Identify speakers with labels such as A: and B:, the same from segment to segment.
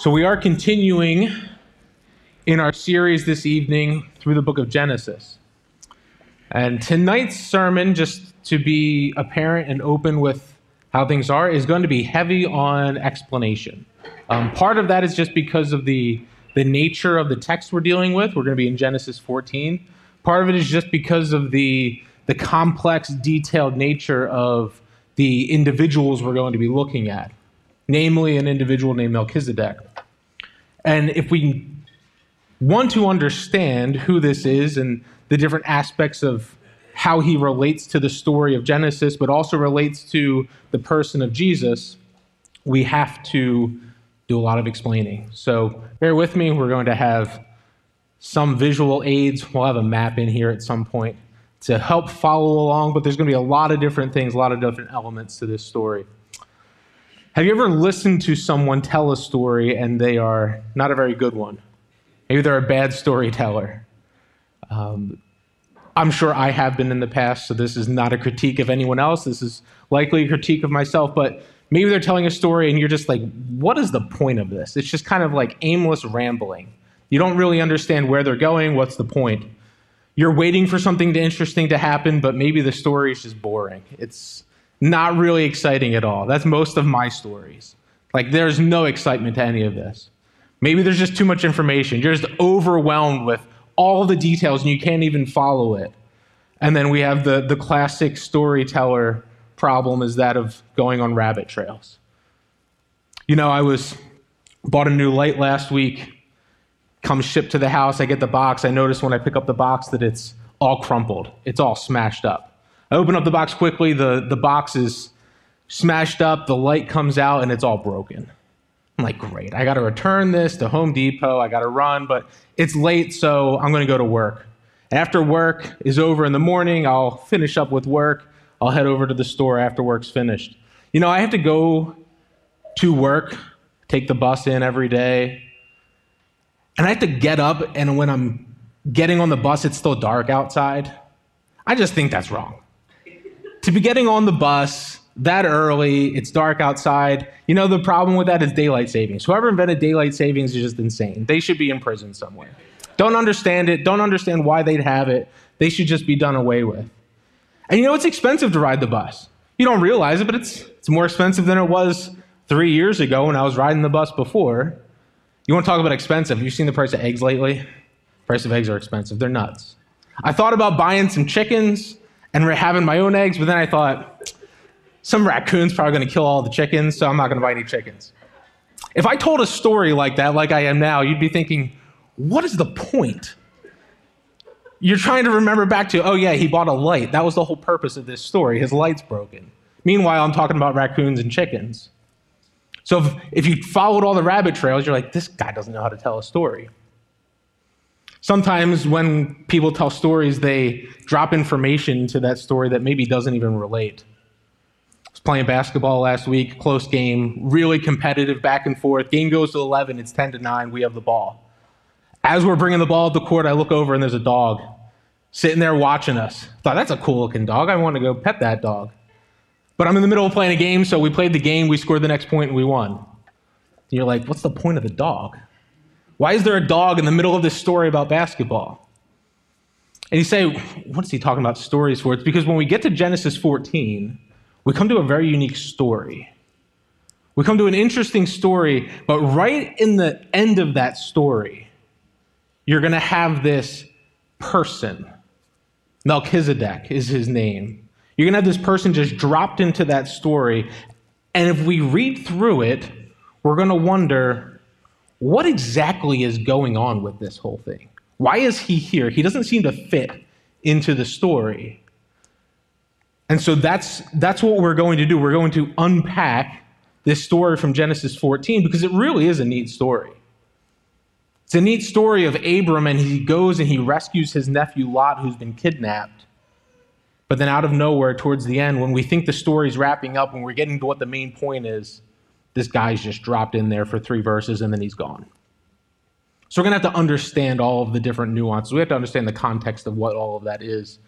A: So we are continuing in our series this evening through the book of Genesis. And tonight's sermon, just to be apparent and open with how things are, is going to be heavy on explanation. Um, part of that is just because of the, the nature of the text we're dealing with. We're going to be in Genesis 14. Part of it is just because of the, the complex, detailed nature of the individuals we're going to be looking at, namely an individual named Melchizedek. And if we want to understand who this is and the different aspects of how he relates to the story of Genesis, but also relates to the person of Jesus, we have to do a lot of explaining. So bear with me. We're going to have some visual aids. We'll have a map in here at some point to help follow along, but there's going to be a lot of different things, a lot of different elements to this story. Have you ever listened to someone tell a story and they are not a very good one? Maybe they're a bad storyteller. Um, I'm sure I have been in the past, so this is not a critique of anyone else. This is likely a critique of myself, but maybe they're telling a story and you're just like, what is the point of this? It's just kind of like aimless rambling. You don't really understand where they're going. What's the point? You're waiting for something interesting to happen, but maybe the story is just boring. It's not really exciting at all. That's most of my stories. Like, there's no excitement to any of this. Maybe there's just too much information. You're just overwhelmed with all the details and you can't even follow it. And then we have the, the classic storyteller problem is that of going on rabbit trails. You know, I was bought a new light last week, comes shipped to the house, I get the box. I notice when I pick up the box that it's all crumpled. It's all smashed up. I open up the box quickly. The, the box is smashed up. The light comes out and it's all broken. I'm like, great. I got to return this to Home Depot. I got to run, but it's late, so I'm going to go to work. After work is over in the morning, I'll finish up with work. I'll head over to the store after work's finished. You know, I have to go to work, take the bus in every day, and I have to get up, and when I'm getting on the bus, it's still dark outside. I just think that's wrong to be getting on the bus that early, it's dark outside. You know, the problem with that is daylight savings. Whoever invented daylight savings is just insane. They should be in prison somewhere. Don't understand it, don't understand why they'd have it. They should just be done away with. And you know, it's expensive to ride the bus. You don't realize it, but it's, it's more expensive than it was three years ago when I was riding the bus before. You want to talk about expensive? You've seen the price of eggs lately? price of eggs are expensive. They're nuts. I thought about buying some chickens and we're having my own eggs, but then I thought, some raccoon's probably going to kill all the chickens, so I'm not going to buy any chickens. If I told a story like that, like I am now, you'd be thinking, what is the point? You're trying to remember back to, oh, yeah, he bought a light. That was the whole purpose of this story. His light's broken. Meanwhile, I'm talking about raccoons and chickens. So if, if you followed all the rabbit trails, you're like, this guy doesn't know how to tell a story. Sometimes when people tell stories, they drop information into that story that maybe doesn't even relate. I was playing basketball last week, close game, really competitive, back and forth. Game goes to 11, it's 10 to 9, we have the ball. As we're bringing the ball up the court, I look over and there's a dog sitting there watching us. Thought that's a cool looking dog. I want to go pet that dog. But I'm in the middle of playing a game, so we played the game, we scored the next point, and we won. And you're like, what's the point of the dog? Why is there a dog in the middle of this story about basketball? And you say, what is he talking about stories for? It's because when we get to Genesis 14, we come to a very unique story. We come to an interesting story, but right in the end of that story, you're going to have this person. Melchizedek is his name. You're going to have this person just dropped into that story. And if we read through it, we're going to wonder what exactly is going on with this whole thing? Why is he here? He doesn't seem to fit into the story. And so that's, that's what we're going to do. We're going to unpack this story from Genesis 14 because it really is a neat story. It's a neat story of Abram, and he goes and he rescues his nephew Lot, who's been kidnapped. But then, out of nowhere, towards the end, when we think the story's wrapping up, when we're getting to what the main point is, this guy's just dropped in there for three verses and then he's gone. So we're going to have to understand all of the different nuances. We have to understand the context of what all of that is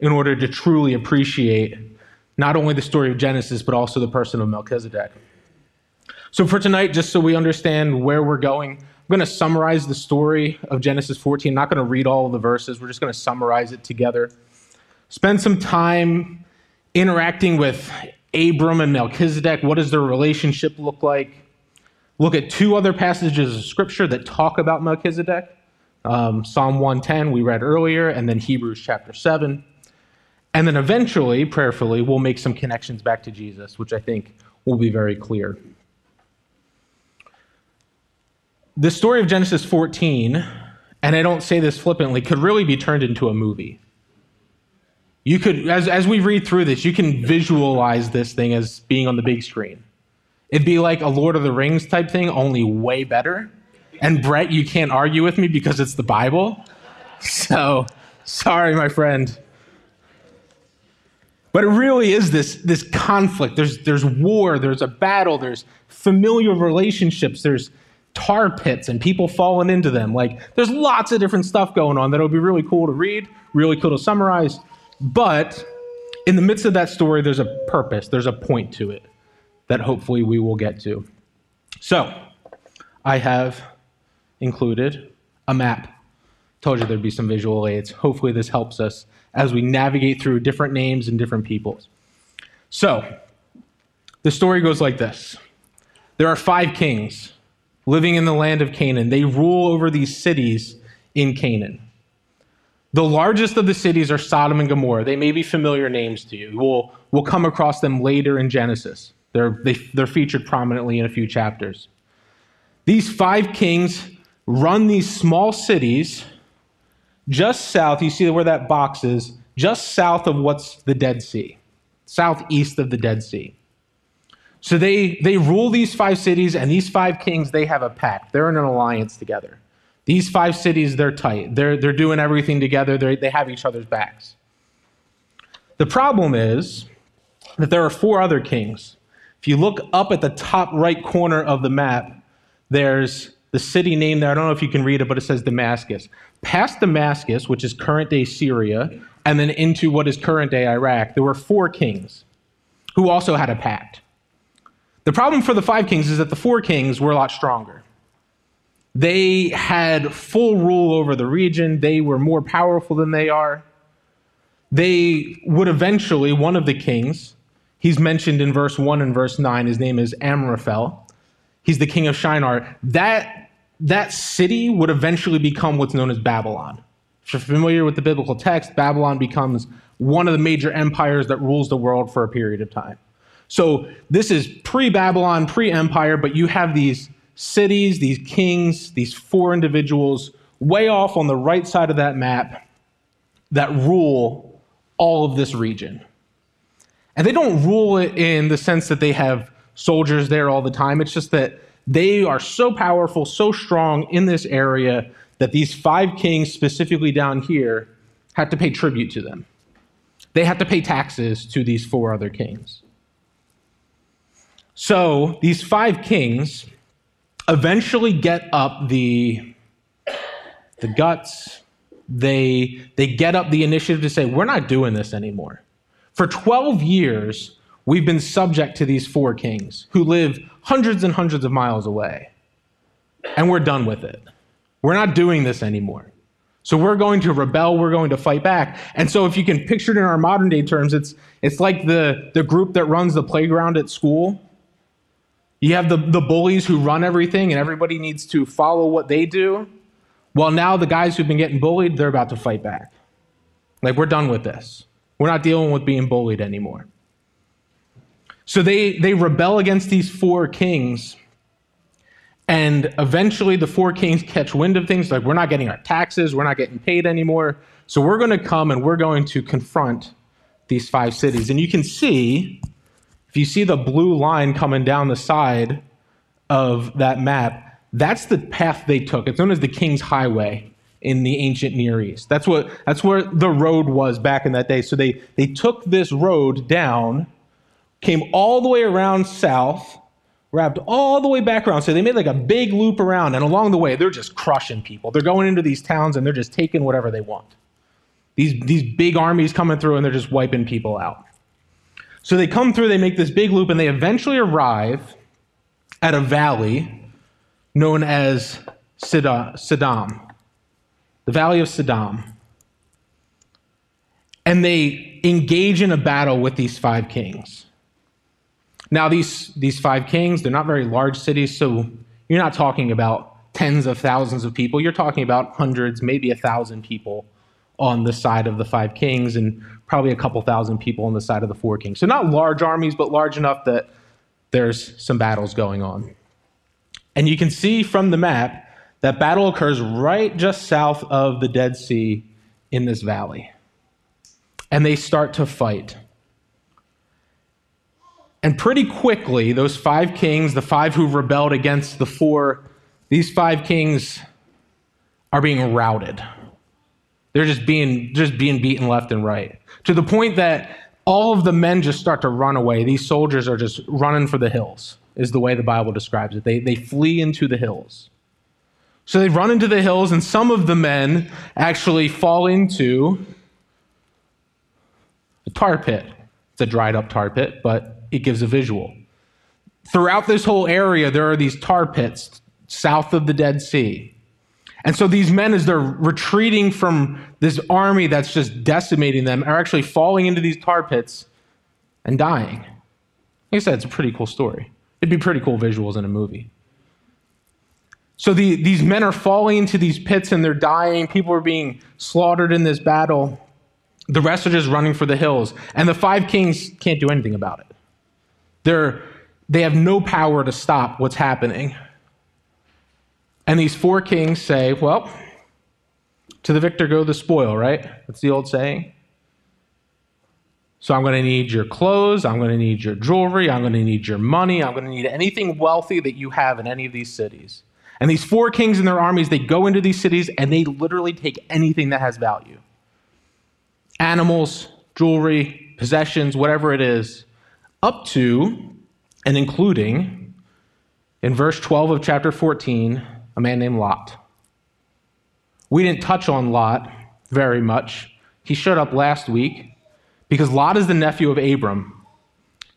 A: in order to truly appreciate not only the story of Genesis, but also the person of Melchizedek. So, for tonight, just so we understand where we're going, I'm going to summarize the story of Genesis 14. I'm not going to read all of the verses, we're just going to summarize it together. Spend some time interacting with Abram and Melchizedek. What does their relationship look like? Look at two other passages of scripture that talk about Melchizedek um, Psalm 110, we read earlier, and then Hebrews chapter 7. And then eventually, prayerfully, we'll make some connections back to Jesus, which I think will be very clear. The story of Genesis 14, and I don't say this flippantly, could really be turned into a movie. You could, as, as we read through this, you can visualize this thing as being on the big screen. It'd be like a Lord of the Rings type thing, only way better. And Brett, you can't argue with me because it's the Bible. So, sorry, my friend. But it really is this, this conflict. There's, there's war, there's a battle, there's familiar relationships, there's tar pits and people falling into them. Like, there's lots of different stuff going on that would be really cool to read, really cool to summarize. But in the midst of that story, there's a purpose, there's a point to it that hopefully we will get to. So, I have included a map. Told you there'd be some visual aids. Hopefully, this helps us as we navigate through different names and different peoples. So, the story goes like this There are five kings living in the land of Canaan. They rule over these cities in Canaan. The largest of the cities are Sodom and Gomorrah. They may be familiar names to you. We'll, we'll come across them later in Genesis. They're, they, they're featured prominently in a few chapters. These five kings run these small cities just south. You see where that box is, just south of what's the Dead Sea, southeast of the Dead Sea. So they, they rule these five cities, and these five kings, they have a pact. They're in an alliance together. These five cities, they're tight. They're, they're doing everything together, they they have each other's backs. The problem is that there are four other kings. If you look up at the top right corner of the map, there's the city name there. I don't know if you can read it, but it says Damascus. Past Damascus, which is current day Syria, and then into what is current day Iraq, there were four kings who also had a pact. The problem for the five kings is that the four kings were a lot stronger. They had full rule over the region, they were more powerful than they are. They would eventually, one of the kings, he's mentioned in verse 1 and verse 9, his name is Amraphel. He's the king of Shinar. That, that city would eventually become what's known as Babylon. If you're familiar with the biblical text, Babylon becomes one of the major empires that rules the world for a period of time. So this is pre Babylon, pre empire, but you have these cities, these kings, these four individuals way off on the right side of that map that rule all of this region. And they don't rule it in the sense that they have soldiers there all the time. It's just that they are so powerful, so strong in this area that these five kings, specifically down here, had to pay tribute to them. They had to pay taxes to these four other kings. So these five kings eventually get up the, the guts, they, they get up the initiative to say, we're not doing this anymore. For 12 years, we've been subject to these four kings who live hundreds and hundreds of miles away. And we're done with it. We're not doing this anymore. So we're going to rebel, we're going to fight back. And so if you can picture it in our modern day terms, it's it's like the, the group that runs the playground at school. You have the, the bullies who run everything and everybody needs to follow what they do. Well, now the guys who've been getting bullied, they're about to fight back. Like, we're done with this. We're not dealing with being bullied anymore. So they, they rebel against these four kings. And eventually, the four kings catch wind of things like, we're not getting our taxes, we're not getting paid anymore. So we're going to come and we're going to confront these five cities. And you can see, if you see the blue line coming down the side of that map, that's the path they took. It's known as the King's Highway in the ancient Near East. That's what that's where the road was back in that day. So they they took this road down came all the way around south, wrapped all the way back around. So they made like a big loop around, and along the way, they're just crushing people. They're going into these towns and they're just taking whatever they want. These, these big armies coming through and they're just wiping people out. So they come through, they make this big loop, and they eventually arrive at a valley known as Siddim, the Valley of Siddim. And they engage in a battle with these five kings. Now, these, these five kings, they're not very large cities, so you're not talking about tens of thousands of people. You're talking about hundreds, maybe a thousand people on the side of the five kings, and probably a couple thousand people on the side of the four kings. So, not large armies, but large enough that there's some battles going on. And you can see from the map that battle occurs right just south of the Dead Sea in this valley. And they start to fight. And pretty quickly, those five kings, the five who rebelled against the four, these five kings are being routed. They're just being just being beaten left and right. To the point that all of the men just start to run away. These soldiers are just running for the hills, is the way the Bible describes it. They, they flee into the hills. So they run into the hills, and some of the men actually fall into a tar pit. It's a dried up tar pit, but it gives a visual. Throughout this whole area, there are these tar pits south of the Dead Sea. And so these men, as they're retreating from this army that's just decimating them, are actually falling into these tar pits and dying. Like I said, it's a pretty cool story. It'd be pretty cool visuals in a movie. So the, these men are falling into these pits and they're dying. People are being slaughtered in this battle. The rest are just running for the hills. And the five kings can't do anything about it. They're, they have no power to stop what's happening. And these four kings say, Well, to the victor go the spoil, right? That's the old saying. So I'm going to need your clothes. I'm going to need your jewelry. I'm going to need your money. I'm going to need anything wealthy that you have in any of these cities. And these four kings and their armies, they go into these cities and they literally take anything that has value animals, jewelry, possessions, whatever it is, up to and including, in verse 12 of chapter 14, a man named Lot. We didn't touch on Lot very much. He showed up last week because Lot is the nephew of Abram.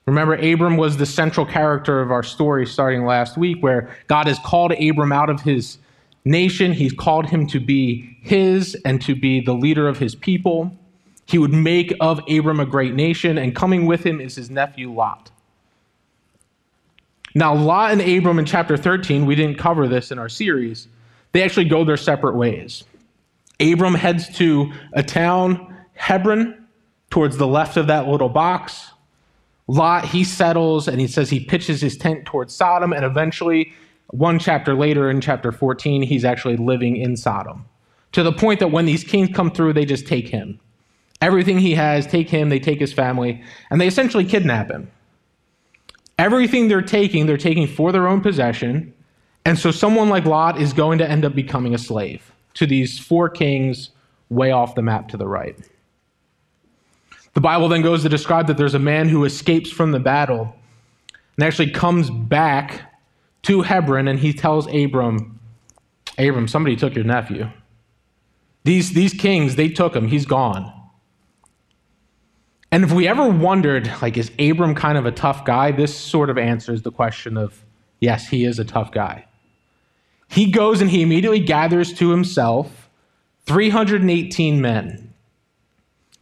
A: Remember, Abram was the central character of our story starting last week, where God has called Abram out of his nation. He's called him to be his and to be the leader of his people. He would make of Abram a great nation, and coming with him is his nephew Lot. Now, Lot and Abram in chapter 13, we didn't cover this in our series, they actually go their separate ways. Abram heads to a town, Hebron, towards the left of that little box. Lot, he settles and he says he pitches his tent towards Sodom, and eventually, one chapter later in chapter 14, he's actually living in Sodom. To the point that when these kings come through, they just take him. Everything he has, take him, they take his family, and they essentially kidnap him. Everything they're taking, they're taking for their own possession. And so someone like Lot is going to end up becoming a slave to these four kings way off the map to the right. The Bible then goes to describe that there's a man who escapes from the battle and actually comes back to Hebron and he tells Abram, Abram, somebody took your nephew. These, these kings, they took him. He's gone. And if we ever wondered, like, is Abram kind of a tough guy? This sort of answers the question of yes, he is a tough guy. He goes and he immediately gathers to himself 318 men.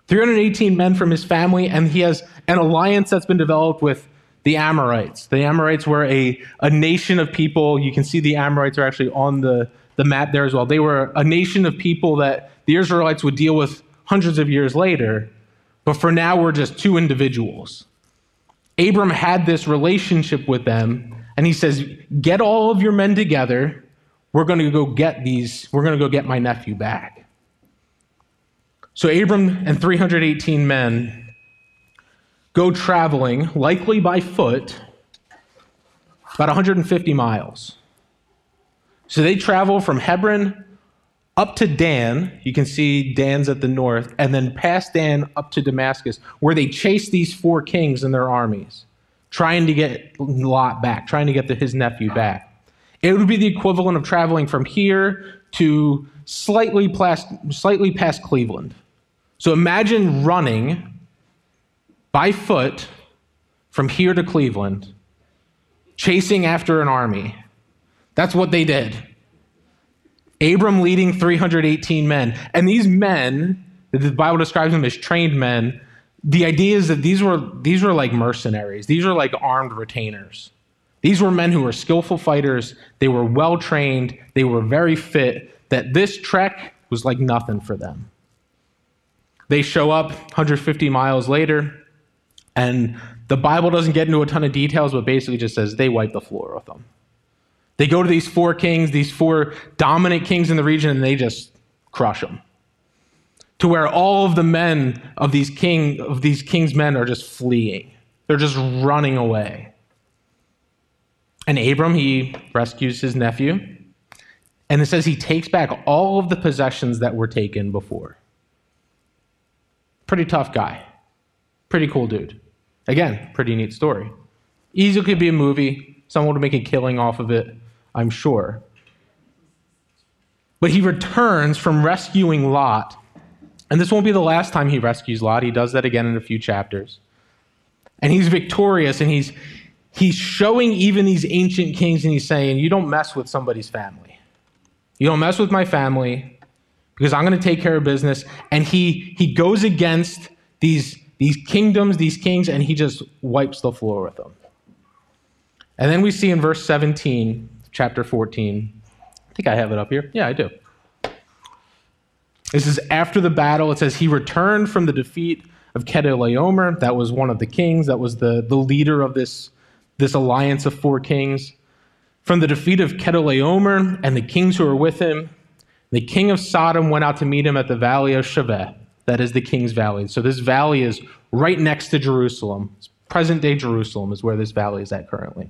A: 318 men from his family, and he has an alliance that's been developed with the Amorites. The Amorites were a, a nation of people. You can see the Amorites are actually on the, the map there as well. They were a nation of people that the Israelites would deal with hundreds of years later. But for now, we're just two individuals. Abram had this relationship with them, and he says, Get all of your men together. We're going to go get these, we're going to go get my nephew back. So Abram and 318 men go traveling, likely by foot, about 150 miles. So they travel from Hebron up to Dan. You can see Dan's at the north, and then past Dan up to Damascus, where they chase these four kings and their armies, trying to get Lot back, trying to get the, his nephew back. It would be the equivalent of traveling from here to slightly past, slightly past Cleveland. So imagine running by foot from here to Cleveland chasing after an army. That's what they did. Abram leading 318 men. And these men, the Bible describes them as trained men. The idea is that these were, these were like mercenaries, these were like armed retainers. These were men who were skillful fighters, they were well trained, they were very fit, that this trek was like nothing for them. They show up 150 miles later, and the Bible doesn't get into a ton of details, but basically just says they wipe the floor with them. They go to these four kings, these four dominant kings in the region, and they just crush them. To where all of the men of these king of these kings' men are just fleeing. They're just running away. And Abram, he rescues his nephew. And it says he takes back all of the possessions that were taken before. Pretty tough guy. Pretty cool dude. Again, pretty neat story. Easily could be a movie. Someone would make a killing off of it, I'm sure. But he returns from rescuing Lot. And this won't be the last time he rescues Lot. He does that again in a few chapters. And he's victorious and he's he's showing even these ancient kings and he's saying, You don't mess with somebody's family. You don't mess with my family because I'm going to take care of business. And he, he goes against these, these kingdoms, these kings, and he just wipes the floor with them. And then we see in verse 17, chapter 14, I think I have it up here. Yeah, I do. This is after the battle. It says, He returned from the defeat of Chedorlaomer. That was one of the kings, that was the, the leader of this this alliance of four kings. From the defeat of Chedorlaomer and the kings who were with him, the king of Sodom went out to meet him at the valley of Shaveh. That is the king's valley. So this valley is right next to Jerusalem. Present day Jerusalem is where this valley is at currently.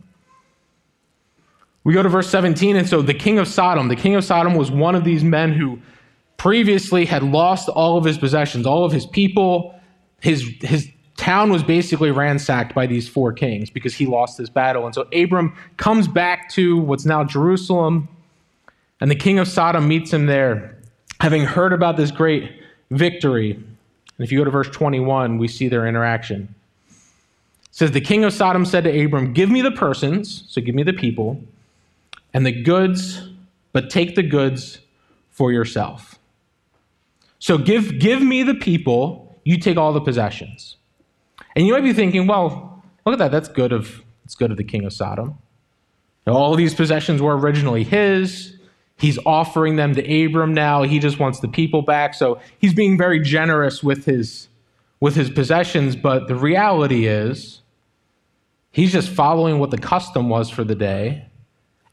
A: We go to verse 17, and so the king of Sodom, the king of Sodom was one of these men who previously had lost all of his possessions, all of his people, his, his town was basically ransacked by these four kings because he lost this battle. And so Abram comes back to what's now Jerusalem, and the king of Sodom meets him there, having heard about this great victory. And if you go to verse 21, we see their interaction. It says, The king of Sodom said to Abram, Give me the persons, so give me the people, and the goods, but take the goods for yourself. So give, give me the people, you take all the possessions. And you might be thinking, well, look at that. That's good of, it's good of the king of Sodom. All these possessions were originally his. He's offering them to Abram now. He just wants the people back. So he's being very generous with his, with his possessions. But the reality is, he's just following what the custom was for the day.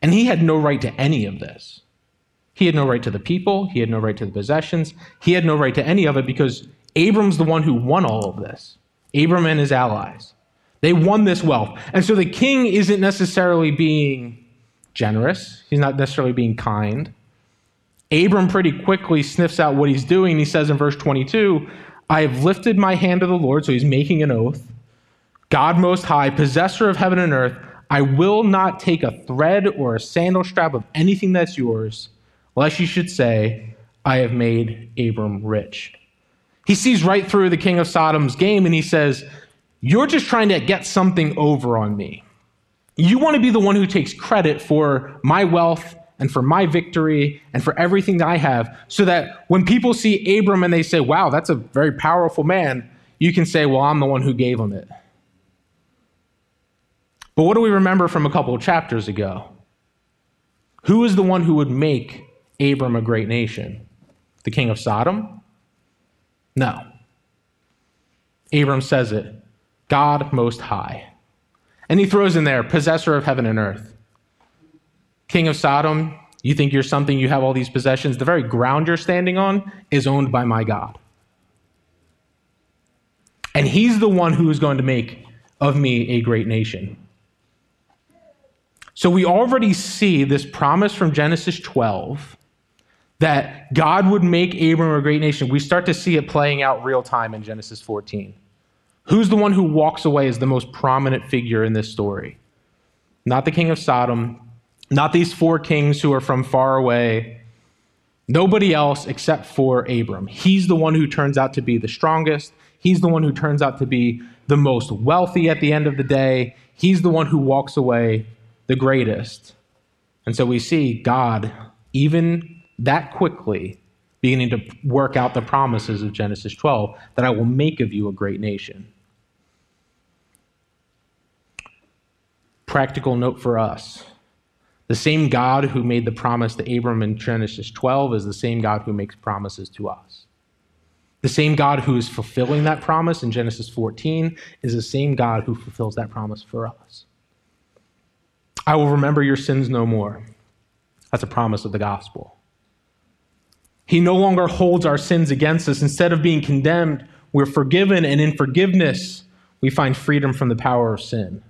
A: And he had no right to any of this. He had no right to the people. He had no right to the possessions. He had no right to any of it because Abram's the one who won all of this. Abram and his allies. They won this wealth. And so the king isn't necessarily being generous, he's not necessarily being kind. Abram pretty quickly sniffs out what he's doing. He says in verse 22, I have lifted my hand to the Lord, so he's making an oath. God Most High, possessor of heaven and earth, I will not take a thread or a sandal strap of anything that's yours, lest you should say, I have made Abram rich. He sees right through the king of Sodom's game and he says, You're just trying to get something over on me. You want to be the one who takes credit for my wealth and for my victory and for everything that I have, so that when people see Abram and they say, Wow, that's a very powerful man, you can say, Well, I'm the one who gave him it. But what do we remember from a couple of chapters ago? Who is the one who would make Abram a great nation? The king of Sodom? No. Abram says it God Most High. And he throws in there, possessor of heaven and earth. King of Sodom, you think you're something, you have all these possessions. The very ground you're standing on is owned by my God. And he's the one who is going to make of me a great nation. So we already see this promise from Genesis 12 that God would make Abram a great nation, we start to see it playing out real time in Genesis 14. Who's the one who walks away as the most prominent figure in this story? Not the king of Sodom, not these four kings who are from far away. Nobody else except for Abram. He's the one who turns out to be the strongest. He's the one who turns out to be the most wealthy at the end of the day. He's the one who walks away the greatest. And so we see God, even that quickly, beginning to work out the promises of Genesis 12 that I will make of you a great nation. Practical note for us the same God who made the promise to Abram in Genesis 12 is the same God who makes promises to us. The same God who is fulfilling that promise in Genesis 14 is the same God who fulfills that promise for us. I will remember your sins no more. That's a promise of the gospel. He no longer holds our sins against us. Instead of being condemned, we're forgiven, and in forgiveness, we find freedom from the power of sin.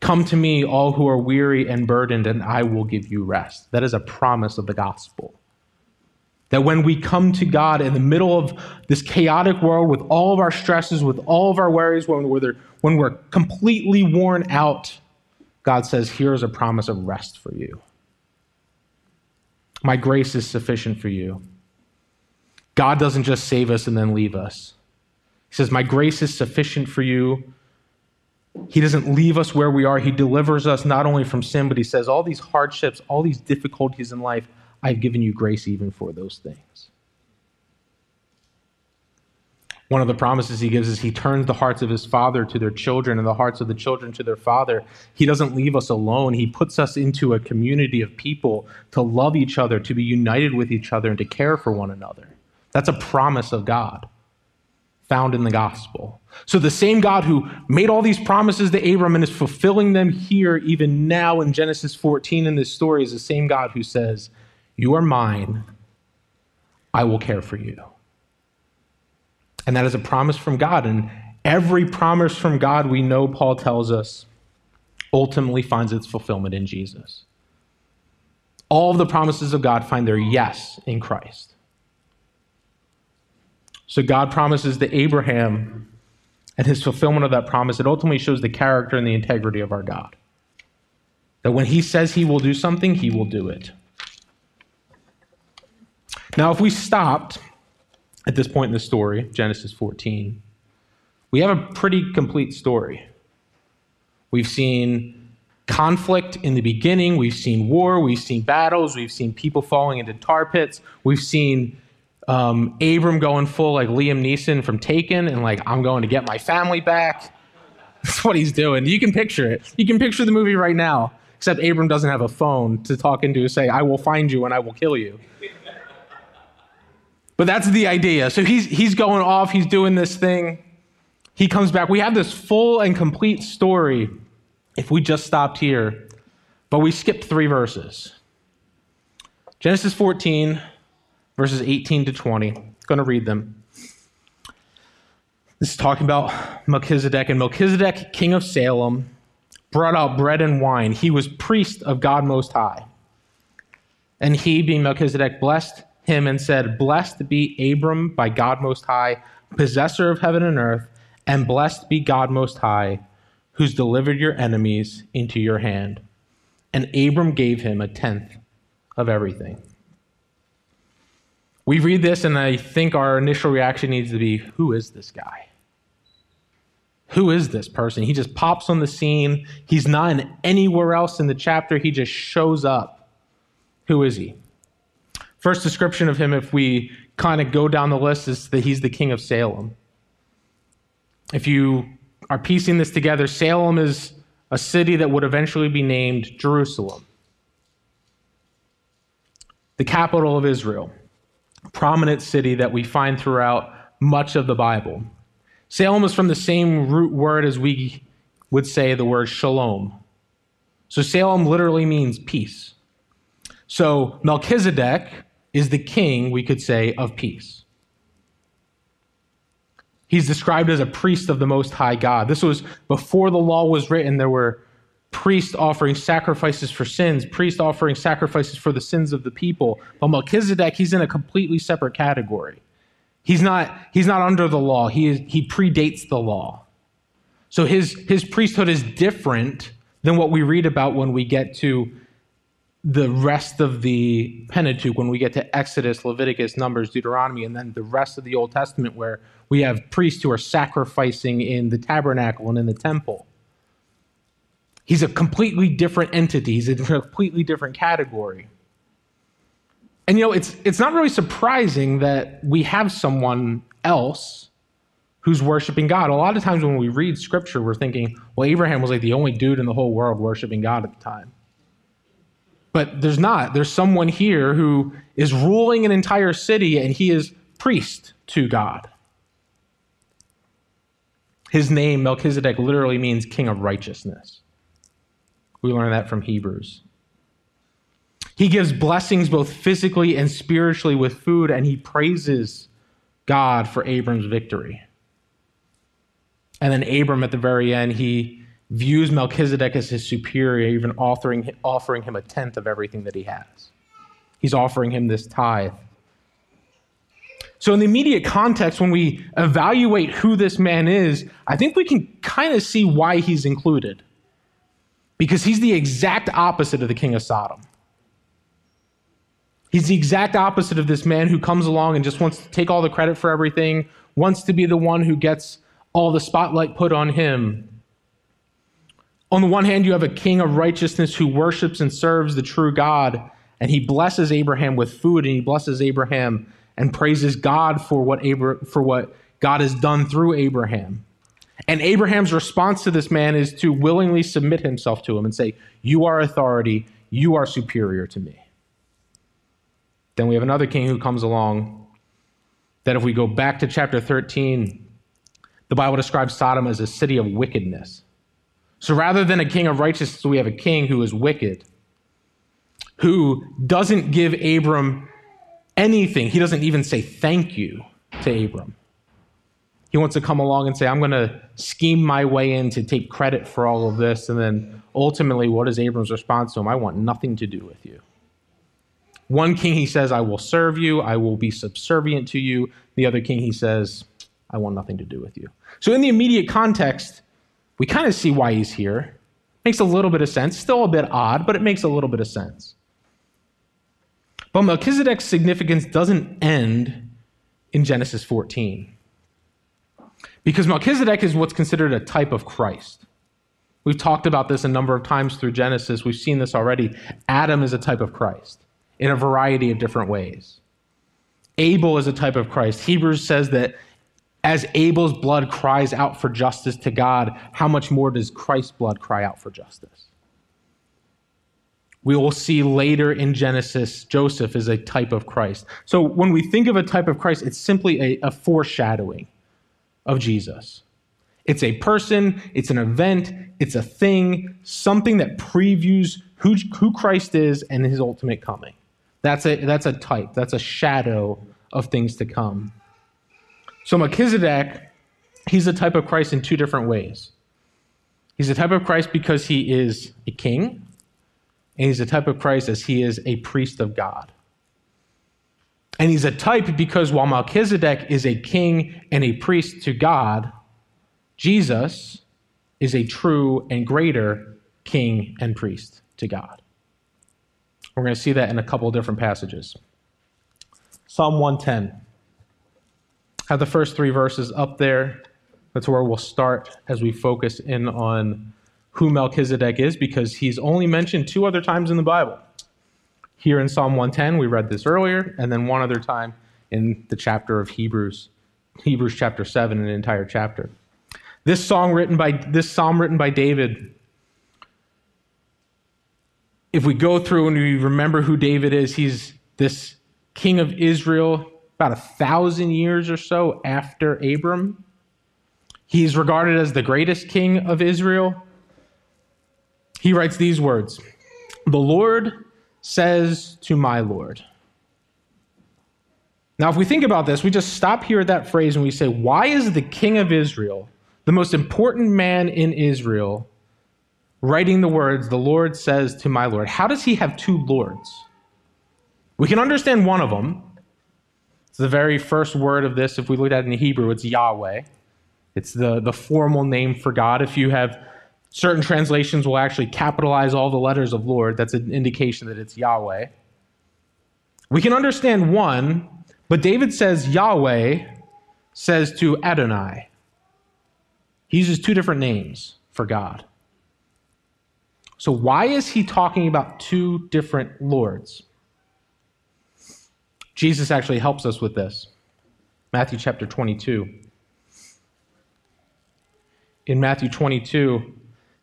A: Come to me, all who are weary and burdened, and I will give you rest. That is a promise of the gospel. That when we come to God in the middle of this chaotic world with all of our stresses, with all of our worries, when we're, when we're completely worn out, God says, Here is a promise of rest for you. My grace is sufficient for you. God doesn't just save us and then leave us. He says, My grace is sufficient for you. He doesn't leave us where we are. He delivers us not only from sin, but He says, All these hardships, all these difficulties in life, I've given you grace even for those things. One of the promises he gives is he turns the hearts of his father to their children and the hearts of the children to their father. He doesn't leave us alone. He puts us into a community of people to love each other, to be united with each other, and to care for one another. That's a promise of God found in the gospel. So the same God who made all these promises to Abram and is fulfilling them here, even now in Genesis 14 in this story, is the same God who says, You are mine, I will care for you. And that is a promise from God. And every promise from God, we know, Paul tells us, ultimately finds its fulfillment in Jesus. All of the promises of God find their yes in Christ. So God promises to Abraham and his fulfillment of that promise, it ultimately shows the character and the integrity of our God. That when he says he will do something, he will do it. Now, if we stopped at this point in the story, Genesis 14, we have a pretty complete story. We've seen conflict in the beginning, we've seen war, we've seen battles, we've seen people falling into tar pits, we've seen um, Abram going full like Liam Neeson from Taken and like, I'm going to get my family back. That's what he's doing. You can picture it. You can picture the movie right now, except Abram doesn't have a phone to talk into, say, I will find you and I will kill you. But that's the idea. So he's, he's going off, he's doing this thing. He comes back. We have this full and complete story if we just stopped here, but we skipped three verses. Genesis 14, verses 18 to 20. I'm going to read them. This is talking about Melchizedek. And Melchizedek, king of Salem, brought out bread and wine. He was priest of God Most High. And he, being Melchizedek, blessed him and said, Blessed be Abram by God Most High, possessor of heaven and earth, and blessed be God Most High, who's delivered your enemies into your hand. And Abram gave him a tenth of everything. We read this, and I think our initial reaction needs to be Who is this guy? Who is this person? He just pops on the scene. He's not in anywhere else in the chapter. He just shows up. Who is he? First description of him, if we kind of go down the list, is that he's the king of Salem. If you are piecing this together, Salem is a city that would eventually be named Jerusalem, the capital of Israel, a prominent city that we find throughout much of the Bible. Salem is from the same root word as we would say the word shalom. So Salem literally means peace. So Melchizedek is the king, we could say, of peace. He's described as a priest of the Most High God. This was before the law was written. There were priests offering sacrifices for sins, priests offering sacrifices for the sins of the people. But Melchizedek, he's in a completely separate category. He's not, he's not under the law, he, is, he predates the law. So his, his priesthood is different than what we read about when we get to the rest of the Pentateuch when we get to Exodus, Leviticus, Numbers, Deuteronomy, and then the rest of the Old Testament where we have priests who are sacrificing in the tabernacle and in the temple. He's a completely different entity, he's a completely different category. And you know, it's, it's not really surprising that we have someone else who's worshiping God. A lot of times when we read scripture, we're thinking, well, Abraham was like the only dude in the whole world worshiping God at the time. But there's not. There's someone here who is ruling an entire city and he is priest to God. His name, Melchizedek, literally means king of righteousness. We learn that from Hebrews. He gives blessings both physically and spiritually with food, and he praises God for Abram's victory. And then Abram, at the very end, he views Melchizedek as his superior, even offering, offering him a tenth of everything that he has. He's offering him this tithe. So, in the immediate context, when we evaluate who this man is, I think we can kind of see why he's included. Because he's the exact opposite of the king of Sodom. He's the exact opposite of this man who comes along and just wants to take all the credit for everything, wants to be the one who gets all the spotlight put on him. On the one hand, you have a king of righteousness who worships and serves the true God, and he blesses Abraham with food, and he blesses Abraham and praises God for what, Abra- for what God has done through Abraham. And Abraham's response to this man is to willingly submit himself to him and say, You are authority, you are superior to me. Then we have another king who comes along that, if we go back to chapter 13, the Bible describes Sodom as a city of wickedness. So rather than a king of righteousness, we have a king who is wicked, who doesn't give Abram anything. He doesn't even say thank you to Abram. He wants to come along and say, I'm going to scheme my way in to take credit for all of this. And then ultimately, what is Abram's response to him? I want nothing to do with you. One king, he says, I will serve you, I will be subservient to you. The other king, he says, I want nothing to do with you. So, in the immediate context, we kind of see why he's here. Makes a little bit of sense. Still a bit odd, but it makes a little bit of sense. But Melchizedek's significance doesn't end in Genesis 14. Because Melchizedek is what's considered a type of Christ. We've talked about this a number of times through Genesis. We've seen this already. Adam is a type of Christ in a variety of different ways. Abel is a type of Christ. Hebrews says that as Abel's blood cries out for justice to God, how much more does Christ's blood cry out for justice? We will see later in Genesis, Joseph is a type of Christ. So when we think of a type of Christ, it's simply a, a foreshadowing of Jesus. It's a person, it's an event, it's a thing, something that previews who, who Christ is and his ultimate coming. That's a, that's a type, that's a shadow of things to come. So Melchizedek, he's a type of Christ in two different ways. He's a type of Christ because he is a king, and he's a type of Christ as he is a priest of God. And he's a type because while Melchizedek is a king and a priest to God, Jesus is a true and greater king and priest to God. We're going to see that in a couple different passages. Psalm 110. Have the first three verses up there. That's where we'll start as we focus in on who Melchizedek is because he's only mentioned two other times in the Bible. Here in Psalm 110, we read this earlier, and then one other time in the chapter of Hebrews, Hebrews chapter 7, an entire chapter. This song written by this psalm written by David. If we go through and we remember who David is, he's this king of Israel about a thousand years or so after Abram. He's regarded as the greatest king of Israel. He writes these words The Lord says to my Lord. Now, if we think about this, we just stop here at that phrase and we say, Why is the king of Israel, the most important man in Israel, writing the words, The Lord says to my Lord? How does he have two lords? We can understand one of them. It's the very first word of this. If we look at it in Hebrew, it's Yahweh. It's the, the formal name for God. If you have Certain translations will actually capitalize all the letters of Lord. That's an indication that it's Yahweh. We can understand one, but David says Yahweh says to Adonai. He uses two different names for God. So, why is he talking about two different lords? Jesus actually helps us with this. Matthew chapter 22. In Matthew 22,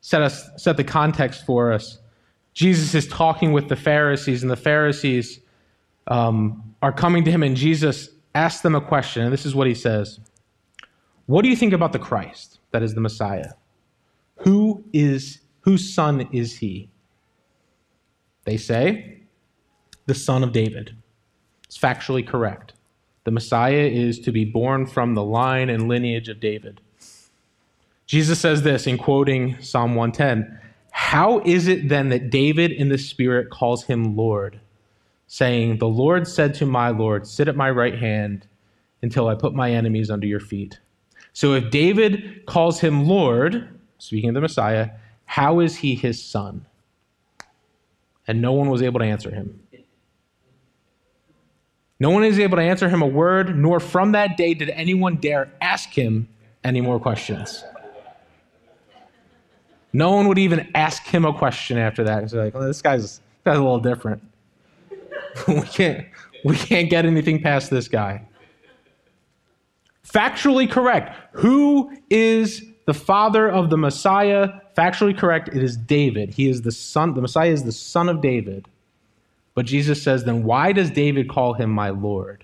A: set, us, set the context for us. Jesus is talking with the Pharisees, and the Pharisees um, are coming to him, and Jesus asks them a question, and this is what he says What do you think about the Christ, that is the Messiah? Who is whose son is he? They say, the son of David. It's factually correct. The Messiah is to be born from the line and lineage of David. Jesus says this in quoting Psalm 110 How is it then that David in the Spirit calls him Lord, saying, The Lord said to my Lord, Sit at my right hand until I put my enemies under your feet? So if David calls him Lord, speaking of the Messiah, how is he his son? And no one was able to answer him. No one is able to answer him a word, nor from that day did anyone dare ask him any more questions. No one would even ask him a question after that. It's like, well, this guy's, this guy's a little different. we can't we can't get anything past this guy. Factually correct. Who is the father of the Messiah? Factually correct. It is David. He is the son. The Messiah is the son of David. But Jesus says, then why does David call him my Lord?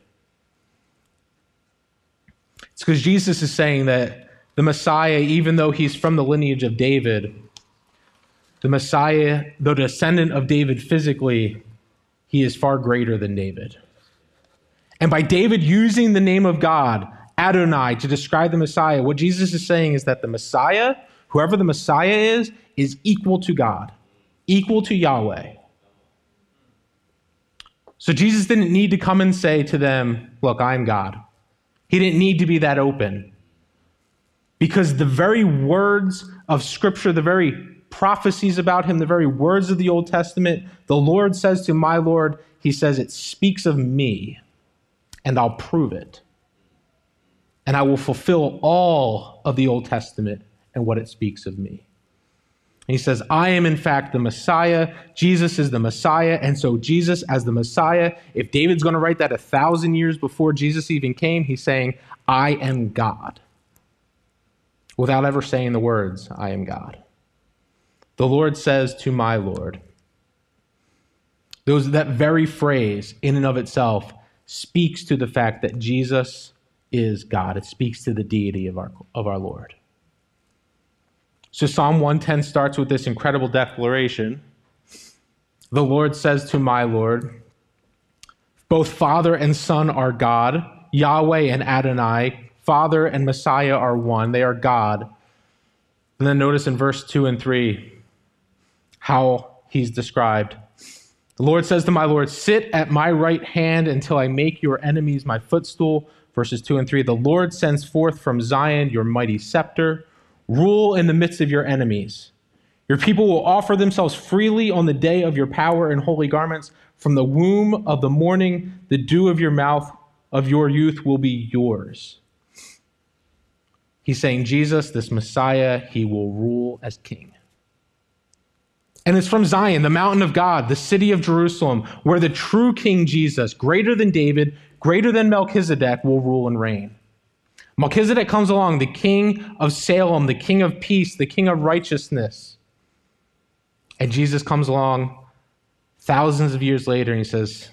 A: It's because Jesus is saying that the Messiah, even though he's from the lineage of David, the Messiah, the descendant of David physically, he is far greater than David. And by David using the name of God, Adonai, to describe the Messiah, what Jesus is saying is that the Messiah, whoever the Messiah is, is equal to God, equal to Yahweh. So Jesus didn't need to come and say to them, Look, I'm God. He didn't need to be that open. Because the very words of Scripture, the very prophecies about him, the very words of the Old Testament, the Lord says to my Lord, He says, It speaks of me, and I'll prove it. And I will fulfill all of the Old Testament and what it speaks of me. And he says, I am in fact the Messiah. Jesus is the Messiah. And so, Jesus, as the Messiah, if David's going to write that a thousand years before Jesus even came, he's saying, I am God. Without ever saying the words, I am God. The Lord says to my Lord. Those, that very phrase, in and of itself, speaks to the fact that Jesus is God. It speaks to the deity of our, of our Lord. So Psalm 110 starts with this incredible declaration. The Lord says to my Lord, both Father and Son are God, Yahweh and Adonai, Father and Messiah are one, they are God. And then notice in verse 2 and 3 how he's described. The Lord says to my Lord, Sit at my right hand until I make your enemies my footstool. Verses 2 and 3 The Lord sends forth from Zion your mighty scepter. Rule in the midst of your enemies. Your people will offer themselves freely on the day of your power in holy garments. From the womb of the morning, the dew of your mouth of your youth will be yours. He's saying, Jesus, this Messiah, he will rule as king. And it's from Zion, the mountain of God, the city of Jerusalem, where the true King Jesus, greater than David, greater than Melchizedek, will rule and reign. Melchizedek comes along, the king of Salem, the king of peace, the king of righteousness. And Jesus comes along thousands of years later and he says,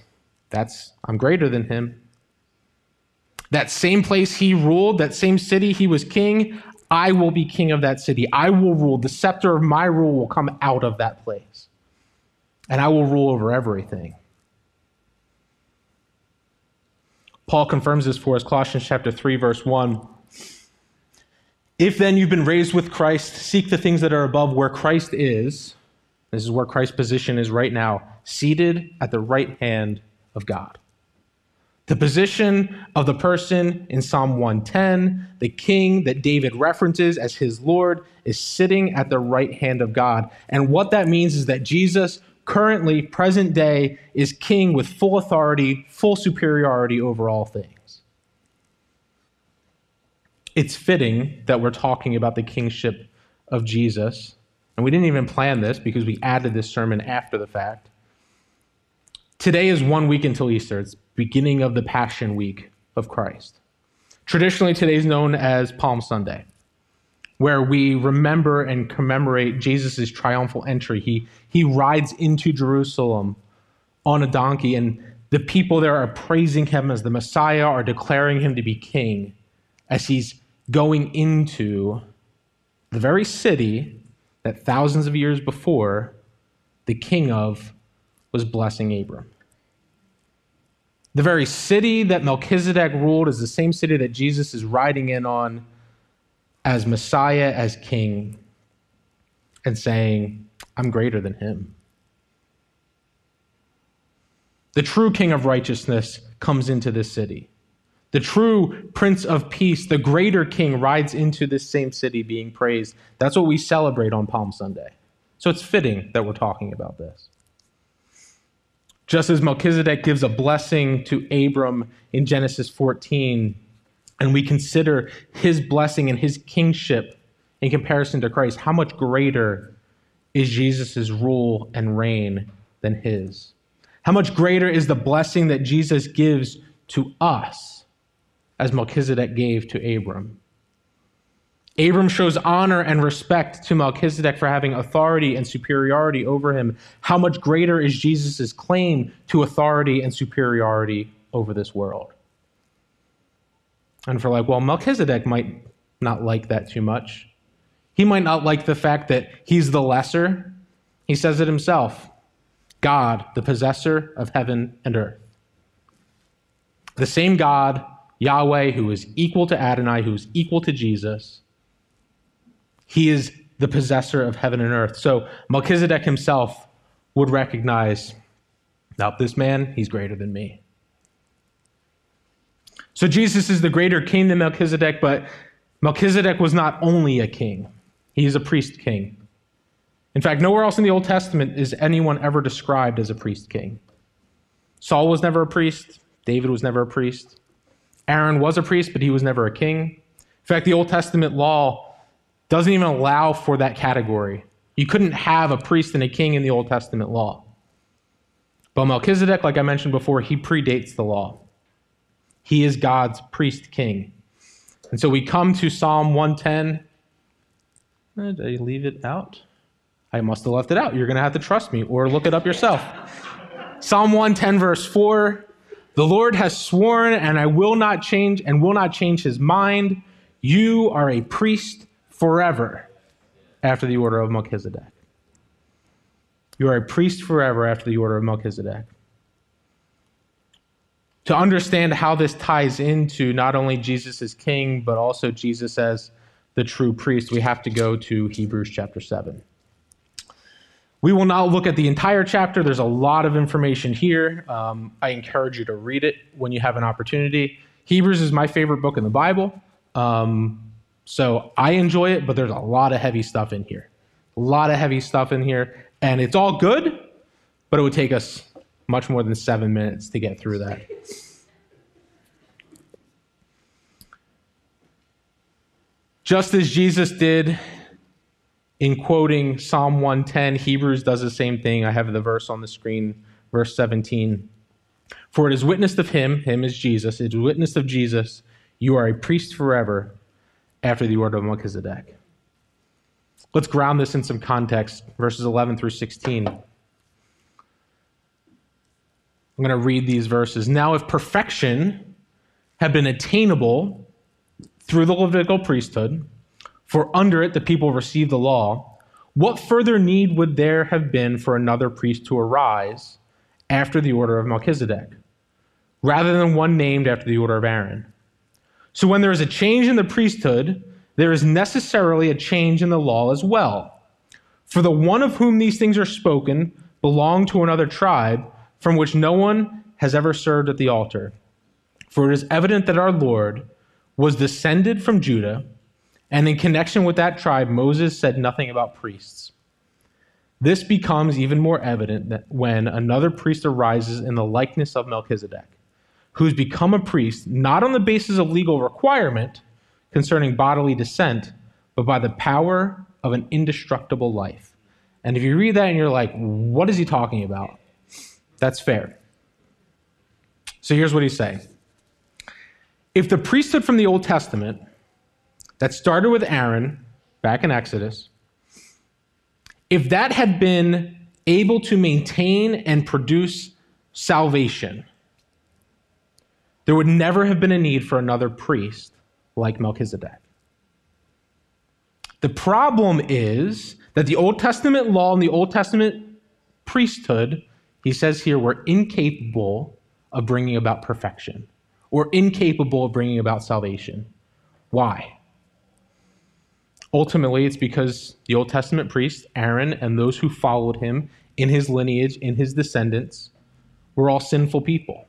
A: That's, I'm greater than him. That same place he ruled, that same city he was king, I will be king of that city. I will rule. The scepter of my rule will come out of that place. And I will rule over everything. Paul confirms this for us, Colossians chapter 3, verse 1. If then you've been raised with Christ, seek the things that are above where Christ is. This is where Christ's position is right now, seated at the right hand of God. The position of the person in Psalm 110, the king that David references as his Lord, is sitting at the right hand of God. And what that means is that Jesus currently, present day, is king with full authority, full superiority over all things. It's fitting that we're talking about the kingship of Jesus and we didn't even plan this because we added this sermon after the fact. Today is one week until Easter. It's beginning of the Passion Week of Christ. Traditionally, today is known as Palm Sunday, where we remember and commemorate Jesus' triumphal entry. He, he rides into Jerusalem on a donkey, and the people there are praising him as the Messiah, are declaring him to be king as he's going into the very city that thousands of years before the king of was blessing Abram. The very city that Melchizedek ruled is the same city that Jesus is riding in on as Messiah, as king, and saying, I'm greater than him. The true king of righteousness comes into this city. The true Prince of Peace, the greater King, rides into this same city being praised. That's what we celebrate on Palm Sunday. So it's fitting that we're talking about this. Just as Melchizedek gives a blessing to Abram in Genesis 14, and we consider his blessing and his kingship in comparison to Christ, how much greater is Jesus' rule and reign than his? How much greater is the blessing that Jesus gives to us? as Melchizedek gave to Abram. Abram shows honor and respect to Melchizedek for having authority and superiority over him. How much greater is Jesus' claim to authority and superiority over this world? And for like, well, Melchizedek might not like that too much. He might not like the fact that he's the lesser. He says it himself God, the possessor of heaven and earth. The same God Yahweh, who is equal to Adonai, who is equal to Jesus. He is the possessor of heaven and earth. So Melchizedek himself would recognize now, this man, he's greater than me. So Jesus is the greater king than Melchizedek, but Melchizedek was not only a king, he is a priest king. In fact, nowhere else in the Old Testament is anyone ever described as a priest king. Saul was never a priest, David was never a priest. Aaron was a priest, but he was never a king. In fact, the Old Testament law doesn't even allow for that category. You couldn't have a priest and a king in the Old Testament law. But Melchizedek, like I mentioned before, he predates the law. He is God's priest king. And so we come to Psalm 110. Eh, did I leave it out? I must have left it out. You're going to have to trust me or look it up yourself. Psalm 110, verse 4 the Lord has sworn, and I will not change, and will not change his mind. You are a priest forever after the order of Melchizedek. You are a priest forever after the order of Melchizedek. To understand how this ties into not only Jesus as king, but also Jesus as the true priest, we have to go to Hebrews chapter 7. We will not look at the entire chapter. There's a lot of information here. Um, I encourage you to read it when you have an opportunity. Hebrews is my favorite book in the Bible. Um, so I enjoy it, but there's a lot of heavy stuff in here. A lot of heavy stuff in here. And it's all good, but it would take us much more than seven minutes to get through that. Just as Jesus did in quoting Psalm 110, Hebrews does the same thing. I have the verse on the screen, verse 17. For it is witnessed of him, him is Jesus, it is witnessed of Jesus, you are a priest forever after the order of Melchizedek. Let's ground this in some context, verses 11 through 16. I'm going to read these verses. Now, if perfection had been attainable through the Levitical priesthood, for under it the people received the law, what further need would there have been for another priest to arise after the order of Melchizedek, rather than one named after the order of Aaron? So when there is a change in the priesthood, there is necessarily a change in the law as well. For the one of whom these things are spoken belonged to another tribe from which no one has ever served at the altar. For it is evident that our Lord was descended from Judah and in connection with that tribe, Moses said nothing about priests. This becomes even more evident when another priest arises in the likeness of Melchizedek, who's become a priest not on the basis of legal requirement concerning bodily descent, but by the power of an indestructible life. And if you read that and you're like, what is he talking about? That's fair. So here's what he's saying If the priesthood from the Old Testament that started with Aaron back in Exodus, if that had been able to maintain and produce salvation, there would never have been a need for another priest like Melchizedek. The problem is that the Old Testament law and the Old Testament priesthood, he says here, we're incapable of bringing about perfection or incapable of bringing about salvation. Why? Ultimately, it's because the Old Testament priest, Aaron, and those who followed him in his lineage, in his descendants, were all sinful people.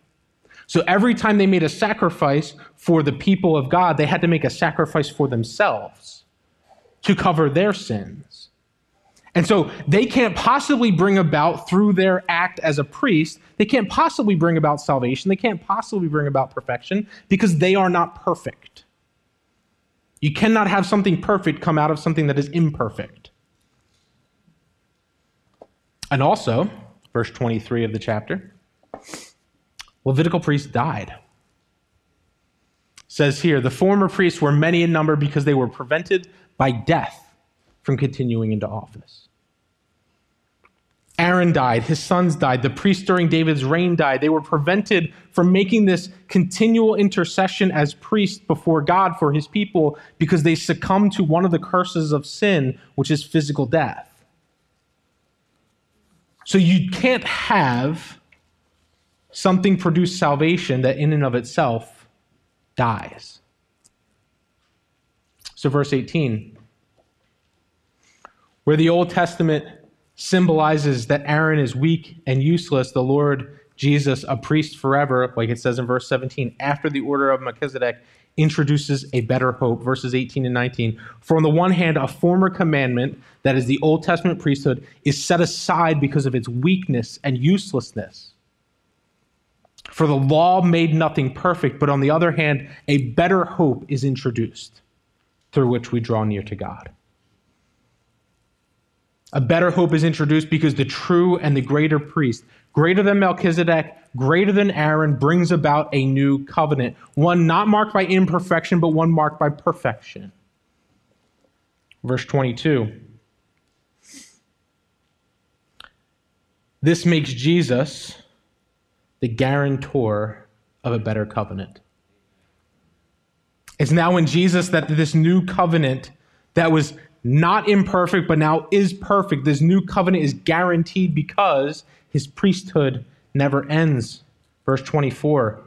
A: So every time they made a sacrifice for the people of God, they had to make a sacrifice for themselves to cover their sins. And so they can't possibly bring about, through their act as a priest, they can't possibly bring about salvation. They can't possibly bring about perfection because they are not perfect. You cannot have something perfect come out of something that is imperfect. And also, verse 23 of the chapter, Levitical priests died. says here, the former priests were many in number because they were prevented by death from continuing into office. Aaron died, his sons died, the priests during David's reign died. They were prevented from making this continual intercession as priests before God for his people because they succumbed to one of the curses of sin, which is physical death. So you can't have something produce salvation that in and of itself dies. So, verse 18, where the Old Testament symbolizes that Aaron is weak and useless, the Lord Jesus, a priest forever, like it says in verse 17, after the order of Melchizedek, introduces a better hope. Verses 18 and 19. For on the one hand, a former commandment, that is the Old Testament priesthood, is set aside because of its weakness and uselessness. For the law made nothing perfect, but on the other hand, a better hope is introduced through which we draw near to God. A better hope is introduced because the true and the greater priest, greater than Melchizedek, greater than Aaron, brings about a new covenant, one not marked by imperfection, but one marked by perfection. Verse 22. This makes Jesus the guarantor of a better covenant. It's now in Jesus that this new covenant that was not imperfect, but now is perfect. This new covenant is guaranteed because his priesthood never ends. Verse 24.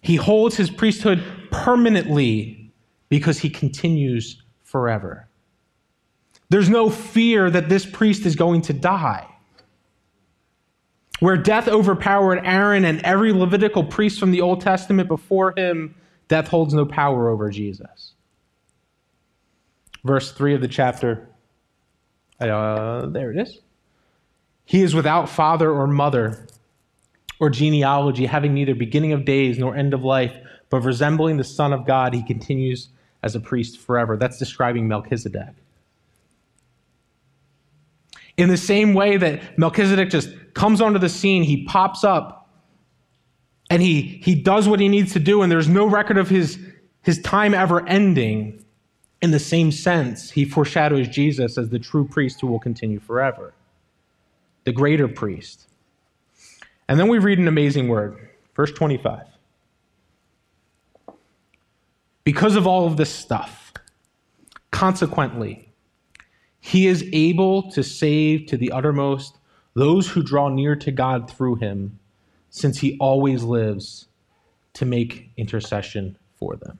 A: He holds his priesthood permanently because he continues forever. There's no fear that this priest is going to die. Where death overpowered Aaron and every Levitical priest from the Old Testament before him, death holds no power over Jesus. Verse 3 of the chapter. Uh, there it is. He is without father or mother or genealogy, having neither beginning of days nor end of life, but resembling the Son of God, he continues as a priest forever. That's describing Melchizedek. In the same way that Melchizedek just comes onto the scene, he pops up and he, he does what he needs to do, and there's no record of his, his time ever ending. In the same sense, he foreshadows Jesus as the true priest who will continue forever, the greater priest. And then we read an amazing word, verse 25. Because of all of this stuff, consequently, he is able to save to the uttermost those who draw near to God through him, since he always lives to make intercession for them.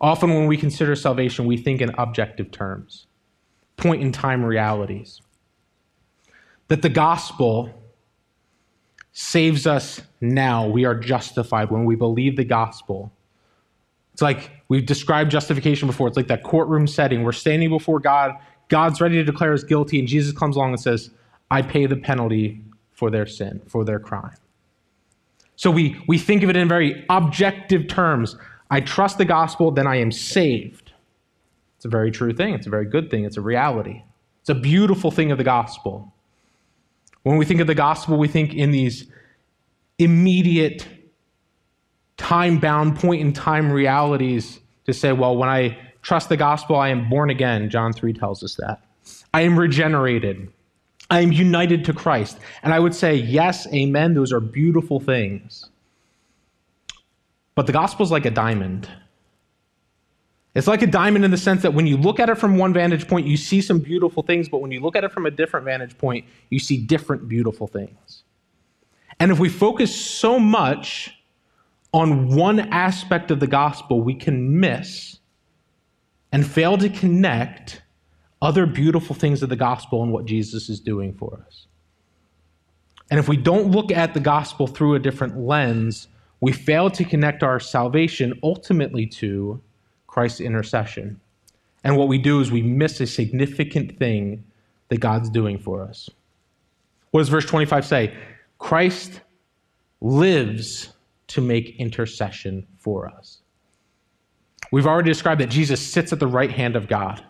A: Often, when we consider salvation, we think in objective terms, point in time realities. That the gospel saves us now. We are justified when we believe the gospel. It's like we've described justification before. It's like that courtroom setting. We're standing before God. God's ready to declare us guilty, and Jesus comes along and says, I pay the penalty for their sin, for their crime. So we, we think of it in very objective terms. I trust the gospel, then I am saved. It's a very true thing. It's a very good thing. It's a reality. It's a beautiful thing of the gospel. When we think of the gospel, we think in these immediate, time bound, point in time realities to say, well, when I trust the gospel, I am born again. John 3 tells us that. I am regenerated. I am united to Christ. And I would say, yes, amen. Those are beautiful things. But the gospel is like a diamond. It's like a diamond in the sense that when you look at it from one vantage point, you see some beautiful things, but when you look at it from a different vantage point, you see different beautiful things. And if we focus so much on one aspect of the gospel, we can miss and fail to connect other beautiful things of the gospel and what Jesus is doing for us. And if we don't look at the gospel through a different lens, we fail to connect our salvation ultimately to Christ's intercession. And what we do is we miss a significant thing that God's doing for us. What does verse 25 say? Christ lives to make intercession for us. We've already described that Jesus sits at the right hand of God.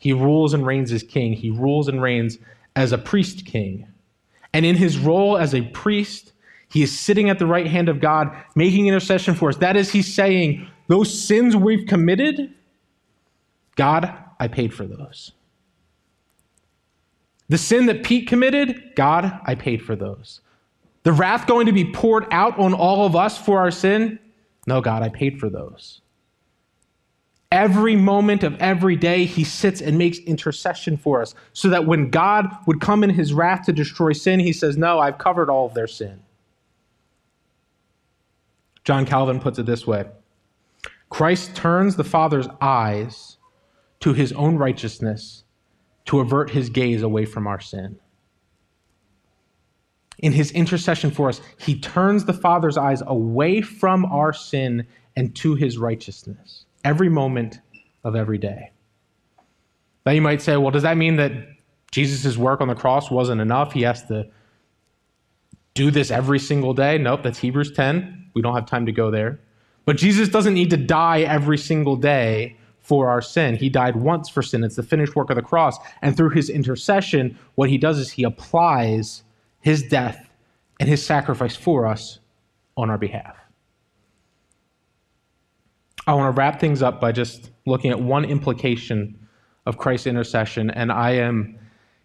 A: He rules and reigns as king. He rules and reigns as a priest king. And in his role as a priest, he is sitting at the right hand of God, making intercession for us. That is, he's saying, Those sins we've committed, God, I paid for those. The sin that Pete committed, God, I paid for those. The wrath going to be poured out on all of us for our sin, no, God, I paid for those. Every moment of every day, he sits and makes intercession for us so that when God would come in his wrath to destroy sin, he says, No, I've covered all of their sin. John Calvin puts it this way Christ turns the Father's eyes to his own righteousness to avert his gaze away from our sin. In his intercession for us, he turns the Father's eyes away from our sin and to his righteousness every moment of every day. Now you might say, well, does that mean that Jesus' work on the cross wasn't enough? He has to do this every single day? Nope, that's Hebrews 10. We don't have time to go there. But Jesus doesn't need to die every single day for our sin. He died once for sin. It's the finished work of the cross. And through his intercession, what he does is he applies his death and his sacrifice for us on our behalf. I want to wrap things up by just looking at one implication of Christ's intercession, and I am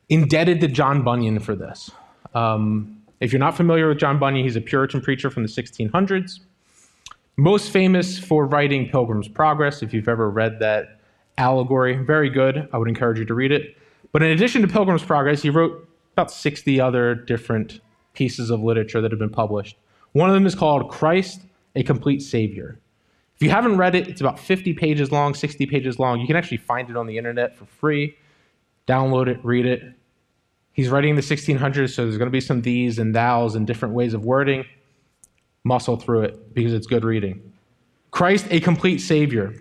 A: indebted to John Bunyan for this. Um, if you're not familiar with John Bunyan, he's a Puritan preacher from the 1600s, most famous for writing Pilgrim's Progress. If you've ever read that allegory, very good. I would encourage you to read it. But in addition to Pilgrim's Progress, he wrote about 60 other different pieces of literature that have been published. One of them is called Christ, a Complete Savior. If you haven't read it, it's about 50 pages long, 60 pages long. You can actually find it on the internet for free. Download it, read it. He's writing in the 1600s, so there's going to be some these and thous and different ways of wording. Muscle through it because it's good reading. Christ, a complete Savior.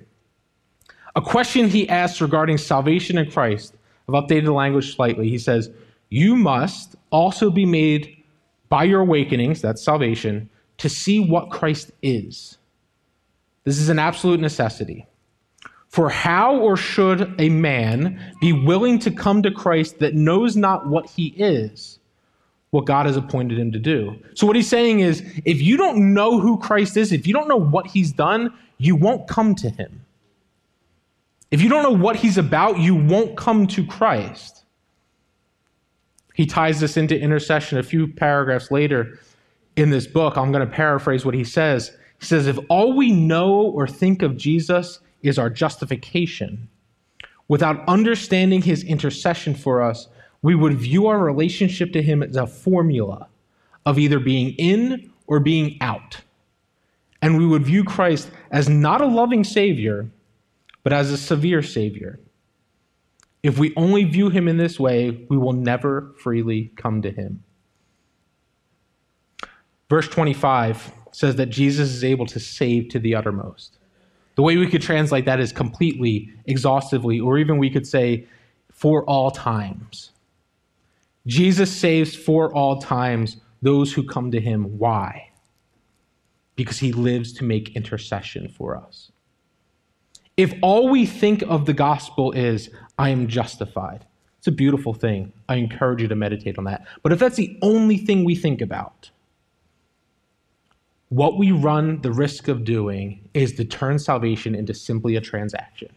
A: A question he asks regarding salvation in Christ, I've updated the language slightly. He says, You must also be made by your awakenings, that's salvation, to see what Christ is this is an absolute necessity. For how or should a man be willing to come to Christ that knows not what he is, what God has appointed him to do? So, what he's saying is if you don't know who Christ is, if you don't know what he's done, you won't come to him. If you don't know what he's about, you won't come to Christ. He ties this into intercession a few paragraphs later in this book. I'm going to paraphrase what he says. He says, if all we know or think of Jesus is our justification, without understanding his intercession for us, we would view our relationship to him as a formula of either being in or being out. And we would view Christ as not a loving Savior, but as a severe Savior. If we only view him in this way, we will never freely come to him. Verse 25 says that Jesus is able to save to the uttermost. The way we could translate that is completely, exhaustively, or even we could say for all times. Jesus saves for all times those who come to him. Why? because he lives to make intercession for us. If all we think of the gospel is, I am justified, it's a beautiful thing. I encourage you to meditate on that. But if that's the only thing we think about, what we run the risk of doing is to turn salvation into simply a transaction.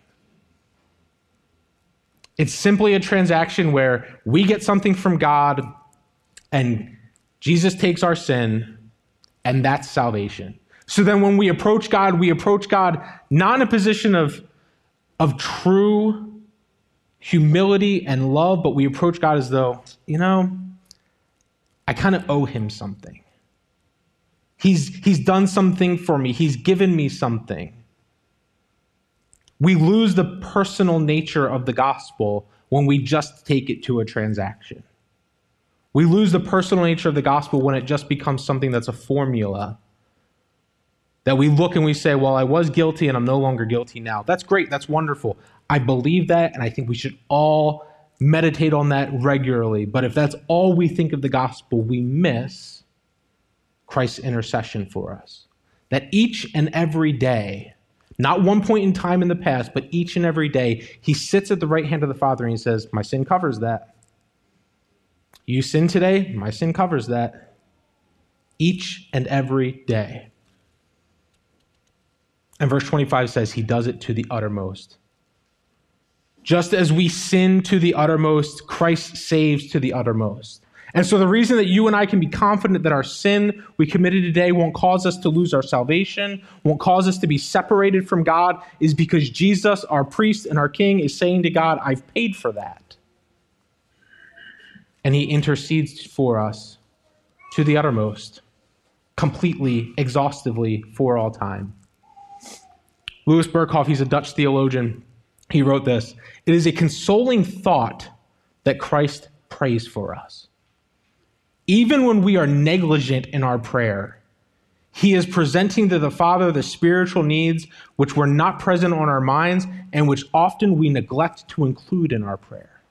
A: It's simply a transaction where we get something from God and Jesus takes our sin, and that's salvation. So then when we approach God, we approach God not in a position of, of true humility and love, but we approach God as though, you know, I kind of owe him something. He's, he's done something for me, he's given me something. We lose the personal nature of the gospel when we just take it to a transaction. We lose the personal nature of the gospel when it just becomes something that's a formula that we look and we say, Well, I was guilty and I'm no longer guilty now. That's great. That's wonderful. I believe that, and I think we should all meditate on that regularly. But if that's all we think of the gospel, we miss Christ's intercession for us. That each and every day, not one point in time in the past, but each and every day, he sits at the right hand of the Father and he says, My sin covers that. You sin today, my sin covers that. Each and every day. And verse 25 says, He does it to the uttermost. Just as we sin to the uttermost, Christ saves to the uttermost. And so, the reason that you and I can be confident that our sin we committed today won't cause us to lose our salvation, won't cause us to be separated from God, is because Jesus, our priest and our king, is saying to God, I've paid for that. And he intercedes for us to the uttermost, completely, exhaustively, for all time. Louis Berkhof, he's a Dutch theologian, he wrote this It is a consoling thought that Christ prays for us. Even when we are negligent in our prayer, he is presenting to the Father the spiritual needs which were not present on our minds and which often we neglect to include in our prayer.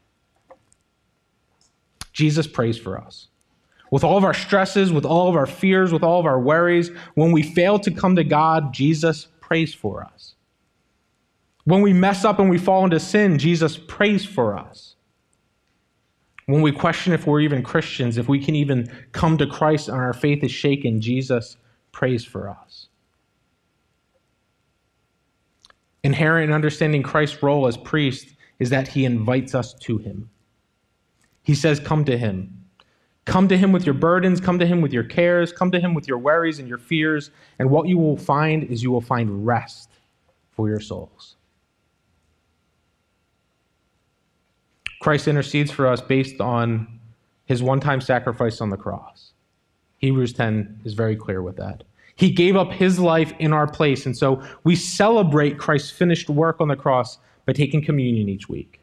A: Jesus prays for us. With all of our stresses, with all of our fears, with all of our worries, when we fail to come to God, Jesus prays for us. When we mess up and we fall into sin, Jesus prays for us. When we question if we're even Christians, if we can even come to Christ and our faith is shaken, Jesus prays for us. Inherent in understanding Christ's role as priest is that he invites us to him. He says, Come to him. Come to him with your burdens, come to him with your cares, come to him with your worries and your fears, and what you will find is you will find rest for your souls. Christ intercedes for us based on his one time sacrifice on the cross. Hebrews 10 is very clear with that. He gave up his life in our place, and so we celebrate Christ's finished work on the cross by taking communion each week.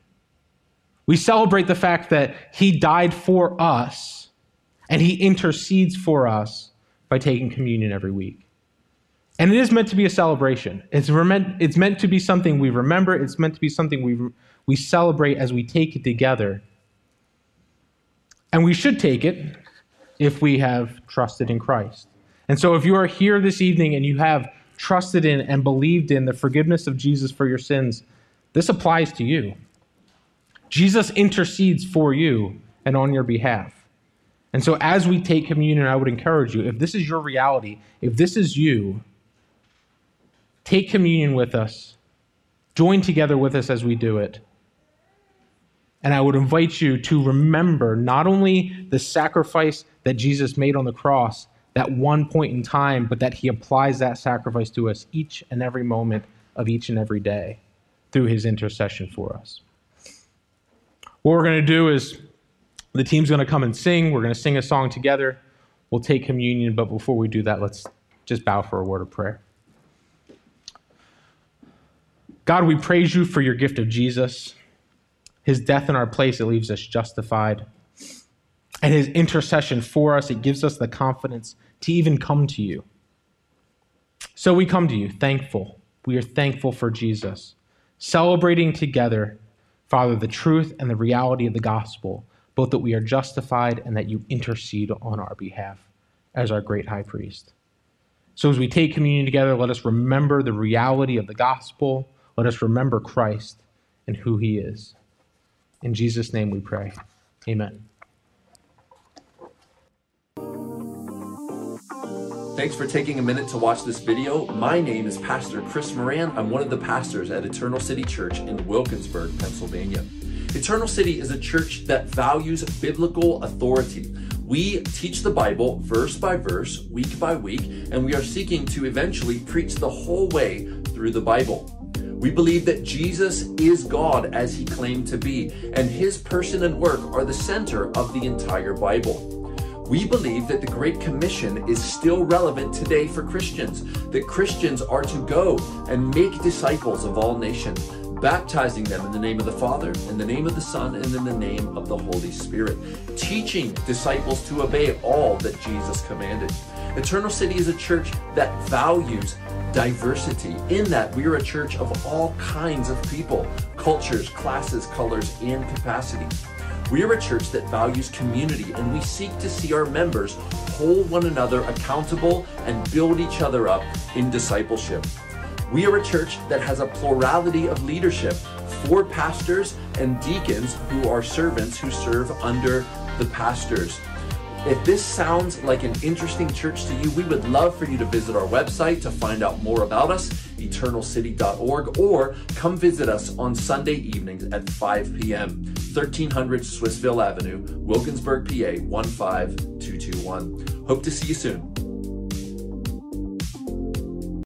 A: We celebrate the fact that he died for us and he intercedes for us by taking communion every week. And it is meant to be a celebration. It's meant, it's meant to be something we remember. It's meant to be something we, we celebrate as we take it together. And we should take it if we have trusted in Christ. And so if you are here this evening and you have trusted in and believed in the forgiveness of Jesus for your sins, this applies to you. Jesus intercedes for you and on your behalf. And so, as we take communion, I would encourage you if this is your reality, if this is you, take communion with us, join together with us as we do it. And I would invite you to remember not only the sacrifice that Jesus made on the cross, that one point in time, but that he applies that sacrifice to us each and every moment of each and every day through his intercession for us. What we're going to do is the team's going to come and sing. We're going to sing a song together. We'll take communion, but before we do that, let's just bow for a word of prayer. God, we praise you for your gift of Jesus. His death in our place, it leaves us justified. And his intercession for us, it gives us the confidence to even come to you. So we come to you thankful. We are thankful for Jesus, celebrating together, Father, the truth and the reality of the gospel both that we are justified and that you intercede on our behalf as our great high priest. So as we take communion together, let us remember the reality of the gospel. Let us remember Christ and who he is. In Jesus' name we pray. Amen.
B: Thanks for taking a minute to watch this video. My name is Pastor Chris Moran. I'm one of the pastors at Eternal City Church in Wilkinsburg, Pennsylvania. Eternal City is a church that values biblical authority. We teach the Bible verse by verse, week by week, and we are seeking to eventually preach the whole way through the Bible. We believe that Jesus is God as he claimed to be, and his person and work are the center of the entire Bible. We believe that the Great Commission is still relevant today for Christians, that Christians are to go and make disciples of all nations, baptizing them in the name of the Father, in the name of the Son, and in the name of the Holy Spirit, teaching disciples to obey all that Jesus commanded. Eternal City is a church that values diversity, in that we are a church of all kinds of people, cultures, classes, colors, and capacity. We are a church that values community and we seek to see our members hold one another accountable and build each other up in discipleship. We are a church that has a plurality of leadership, four pastors and deacons who are servants who serve under the pastors. If this sounds like an interesting church to you, we would love for you to visit our website to find out more about us, eternalcity.org, or come visit us on Sunday evenings at 5 p.m., 1300 Swissvale Avenue, Wilkinsburg, PA 15221. Hope to see you soon.